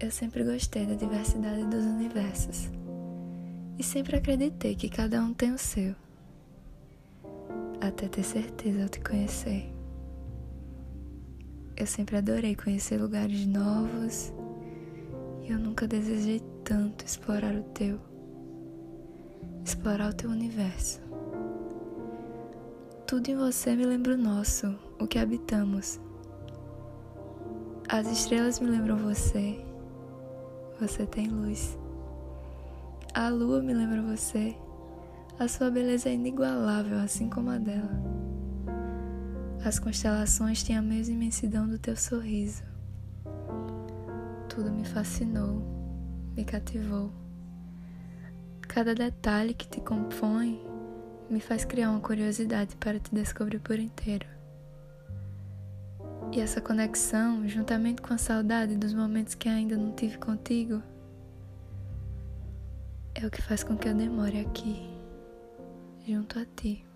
Eu sempre gostei da diversidade dos universos e sempre acreditei que cada um tem o seu, até ter certeza ao te conhecer. Eu sempre adorei conhecer lugares novos e eu nunca desejei tanto explorar o teu, explorar o teu universo. Tudo em você me lembra o nosso, o que habitamos. As estrelas me lembram você. Você tem luz. A lua me lembra você. A sua beleza é inigualável, assim como a dela. As constelações têm a mesma imensidão do teu sorriso. Tudo me fascinou, me cativou. Cada detalhe que te compõe me faz criar uma curiosidade para te descobrir por inteiro. E essa conexão, juntamente com a saudade dos momentos que ainda não tive contigo, é o que faz com que eu demore aqui, junto a ti.